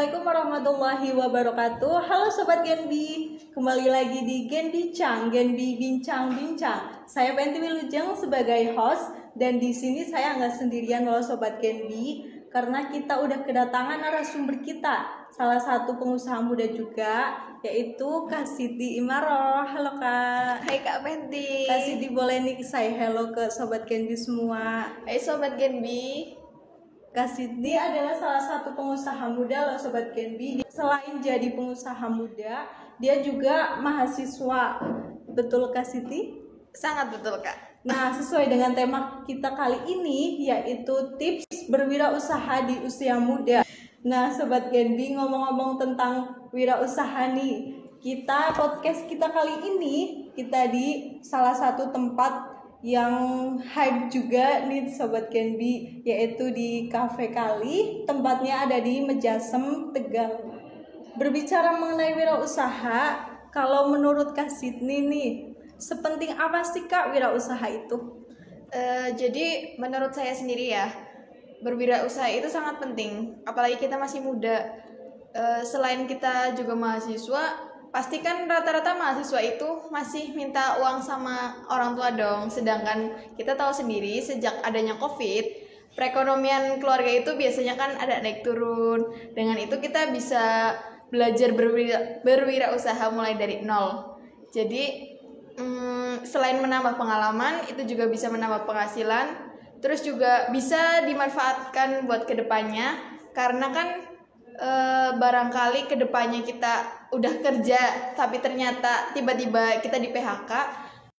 Assalamualaikum warahmatullahi wabarakatuh. Halo sobat Genbi, kembali lagi di Genbi Chang, Genbi Bincang Bincang. Saya Penti Wilujeng sebagai host dan di sini saya nggak sendirian loh sobat Genbi karena kita udah kedatangan narasumber kita, salah satu pengusaha muda juga yaitu Kak Siti Imaro. Halo Kak. Hai Kak Penti. Kak Siti boleh nih saya hello ke sobat Genbi semua. Hai Sobat Genbi. Kak Siti adalah salah satu pengusaha muda loh Sobat Genbi. Selain jadi pengusaha muda, dia juga mahasiswa. Betul Kak Siti? Sangat betul Kak. Nah, sesuai dengan tema kita kali ini yaitu tips berwirausaha di usia muda. Nah, Sobat Genbi ngomong-ngomong tentang wirausaha nih. Kita podcast kita kali ini kita di salah satu tempat yang hype juga nih Sobat Genbi yaitu di Cafe Kali tempatnya ada di Mejasem Tegal berbicara mengenai wirausaha kalau menurut Kak Sidney nih sepenting apa sih Kak wirausaha itu Uh, jadi menurut saya sendiri ya berwirausaha itu sangat penting. Apalagi kita masih muda. Uh, selain kita juga mahasiswa, pasti kan rata-rata mahasiswa itu masih minta uang sama orang tua dong. Sedangkan kita tahu sendiri sejak adanya COVID, perekonomian keluarga itu biasanya kan ada naik turun. Dengan itu kita bisa belajar berwira, berwirausaha mulai dari nol. Jadi hmm, selain menambah pengalaman, itu juga bisa menambah penghasilan. Terus juga bisa dimanfaatkan buat ke depannya, karena kan barangkali ke depannya kita udah kerja, tapi ternyata tiba-tiba kita di PHK.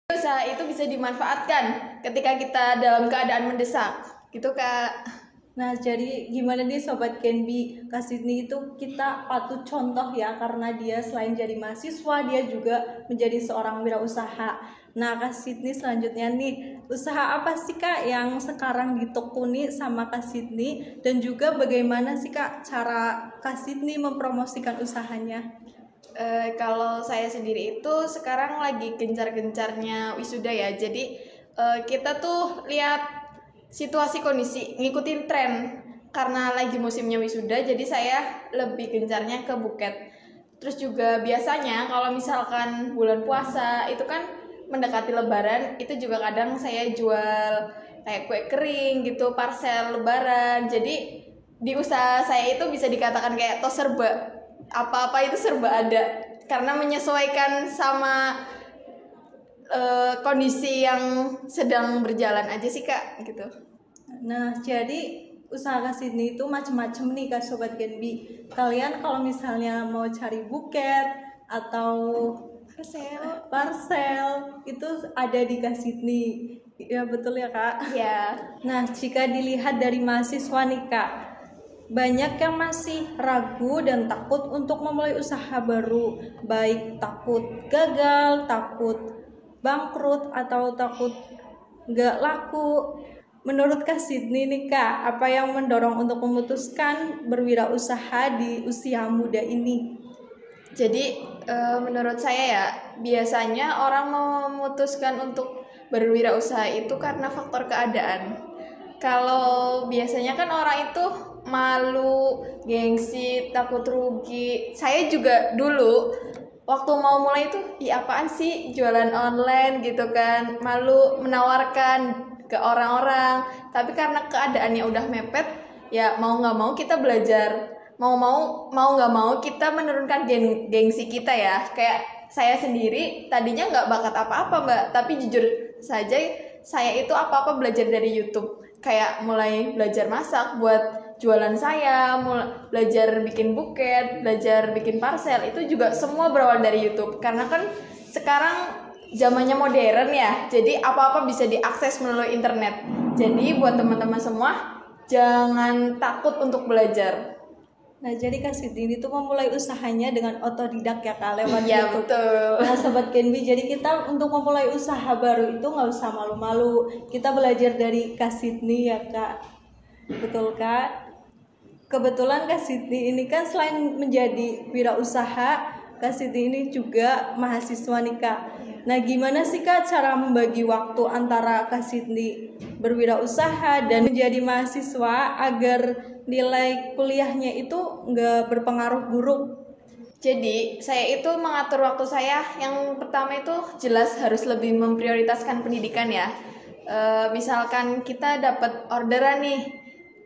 Usaha itu bisa dimanfaatkan ketika kita dalam keadaan mendesak, gitu kak. Nah, jadi gimana nih Sobat Genbi Kak itu kita patut contoh ya karena dia selain jadi mahasiswa dia juga menjadi seorang wirausaha. Nah, Kak Sidney selanjutnya nih, usaha apa sih Kak yang sekarang ditekuni sama Kak Sidney dan juga bagaimana sih Kak cara Kak Sidney mempromosikan usahanya? E, kalau saya sendiri itu sekarang lagi gencar-gencarnya wisuda ya. Jadi e, kita tuh lihat situasi kondisi ngikutin tren. Karena lagi musimnya wisuda jadi saya lebih gencarnya ke buket. Terus juga biasanya kalau misalkan bulan puasa itu kan mendekati lebaran itu juga kadang saya jual kayak kue kering gitu parcel lebaran. Jadi di usaha saya itu bisa dikatakan kayak tos serba apa-apa itu serba ada. Karena menyesuaikan sama uh, kondisi yang sedang berjalan aja sih kak gitu. Nah jadi usaha sini itu macam-macam nih kak sobat Genbi. Kalian kalau misalnya mau cari buket atau parcel parcel itu ada di Sydney. Ya betul ya kak. Ya. Nah jika dilihat dari mahasiswa nih kak, banyak yang masih ragu dan takut untuk memulai usaha baru, baik takut gagal, takut bangkrut atau takut nggak laku. Menurut Kak Sidney nih Kak, apa yang mendorong untuk memutuskan berwirausaha di usia muda ini? Jadi e, menurut saya ya biasanya orang memutuskan untuk berwirausaha itu karena faktor keadaan. Kalau biasanya kan orang itu malu, gengsi, takut rugi. Saya juga dulu waktu mau mulai itu, iya apaan sih jualan online gitu kan, malu menawarkan ke orang-orang. Tapi karena keadaannya udah mepet, ya mau nggak mau kita belajar. Mau mau mau nggak mau kita menurunkan geng gengsi kita ya. Kayak saya sendiri tadinya nggak bakat apa-apa mbak, tapi jujur saja saya itu apa-apa belajar dari YouTube. Kayak mulai belajar masak buat jualan saya, mulai belajar bikin buket, belajar bikin parcel, itu juga semua berawal dari YouTube. Karena kan sekarang zamannya modern ya, jadi apa-apa bisa diakses melalui internet. Jadi buat teman-teman semua, jangan takut untuk belajar. Nah, jadi Kak Siti ini tuh memulai usahanya dengan otodidak ya Kak lewat ya, YouTube. betul. Nah, Sobat Kenbi, jadi kita untuk memulai usaha baru itu nggak usah malu-malu. Kita belajar dari Kak Sydney ya Kak. Betul Kak? Kebetulan Kak Sydney ini kan selain menjadi wirausaha, Kak Siti ini juga mahasiswa nih Kak. Nah gimana sih Kak cara membagi waktu antara Kak Siti berwirausaha dan menjadi mahasiswa agar nilai kuliahnya itu nggak berpengaruh buruk Jadi, saya itu mengatur waktu saya yang pertama itu jelas harus lebih memprioritaskan pendidikan ya. E, misalkan kita dapat orderan nih,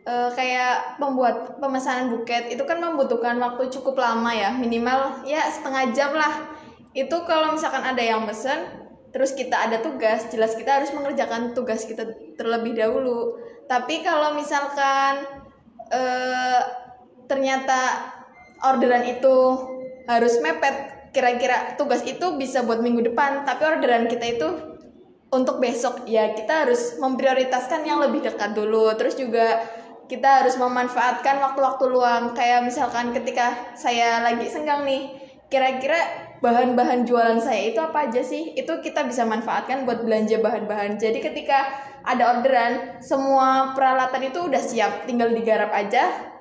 e, kayak pembuat pemesanan buket itu kan membutuhkan waktu cukup lama ya, minimal ya setengah jam lah. Itu kalau misalkan ada yang pesen, terus kita ada tugas, jelas kita harus mengerjakan tugas kita terlebih dahulu. Tapi kalau misalkan e, ternyata orderan itu harus mepet. Kira-kira tugas itu bisa buat minggu depan tapi orderan kita itu untuk besok. Ya kita harus memprioritaskan yang lebih dekat dulu. Terus juga kita harus memanfaatkan waktu-waktu luang. Kayak misalkan ketika saya lagi senggang nih kira-kira bahan-bahan jualan saya itu apa aja sih? Itu kita bisa manfaatkan buat belanja bahan-bahan. Jadi ketika ada orderan semua peralatan itu udah siap tinggal digarap aja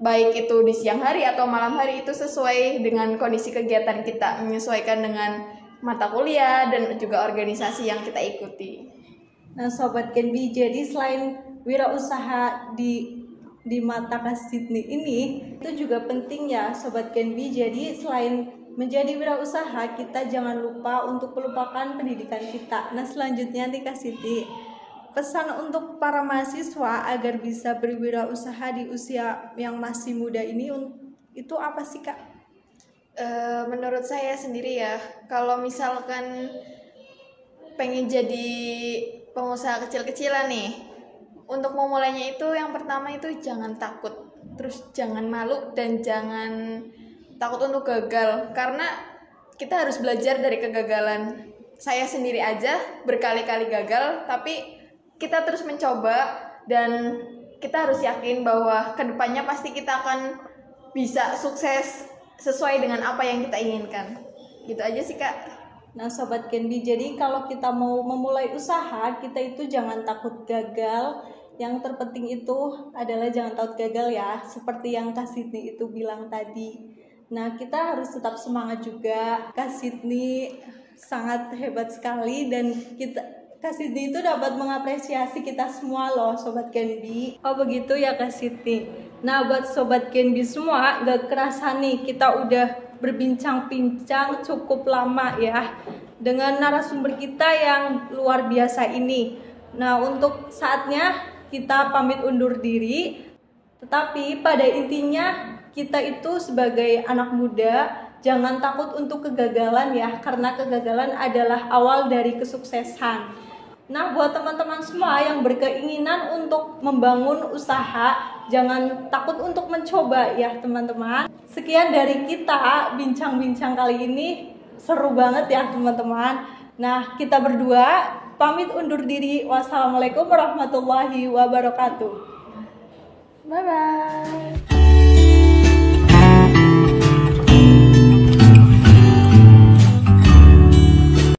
baik itu di siang hari atau malam hari itu sesuai dengan kondisi kegiatan kita menyesuaikan dengan mata kuliah dan juga organisasi yang kita ikuti. Nah, sobat Kenbi, jadi selain wirausaha di di mata Kak Sydney ini itu juga penting ya sobat Kenbi. Jadi selain menjadi wirausaha, kita jangan lupa untuk melupakan pendidikan kita. Nah, selanjutnya nih Kak Siti, pesan untuk para mahasiswa agar bisa berwirausaha di usia yang masih muda ini itu apa sih kak? E, menurut saya sendiri ya, kalau misalkan pengen jadi pengusaha kecil-kecilan nih, untuk memulainya itu yang pertama itu jangan takut, terus jangan malu dan jangan takut untuk gagal karena kita harus belajar dari kegagalan. Saya sendiri aja berkali-kali gagal, tapi kita terus mencoba dan kita harus yakin bahwa ke depannya pasti kita akan bisa sukses sesuai dengan apa yang kita inginkan. Gitu aja sih kak. Nah sobat Candy, jadi kalau kita mau memulai usaha, kita itu jangan takut gagal. Yang terpenting itu adalah jangan takut gagal ya, seperti yang Kak Sydney itu bilang tadi. Nah kita harus tetap semangat juga. Kak Sydney sangat hebat sekali dan kita Kak Siti itu dapat mengapresiasi kita semua loh Sobat Kenbi Oh begitu ya Kak Siti Nah buat Sobat Kenbi semua gak kerasa nih kita udah berbincang-bincang cukup lama ya Dengan narasumber kita yang luar biasa ini. Nah untuk saatnya kita pamit undur diri. Tetapi pada intinya kita itu sebagai anak muda jangan takut untuk kegagalan ya karena kegagalan adalah awal dari kesuksesan. Nah, buat teman-teman semua yang berkeinginan untuk membangun usaha, jangan takut untuk mencoba ya, teman-teman. Sekian dari kita bincang-bincang kali ini. Seru banget ya, teman-teman. Nah, kita berdua pamit undur diri. Wassalamualaikum warahmatullahi wabarakatuh. Bye bye.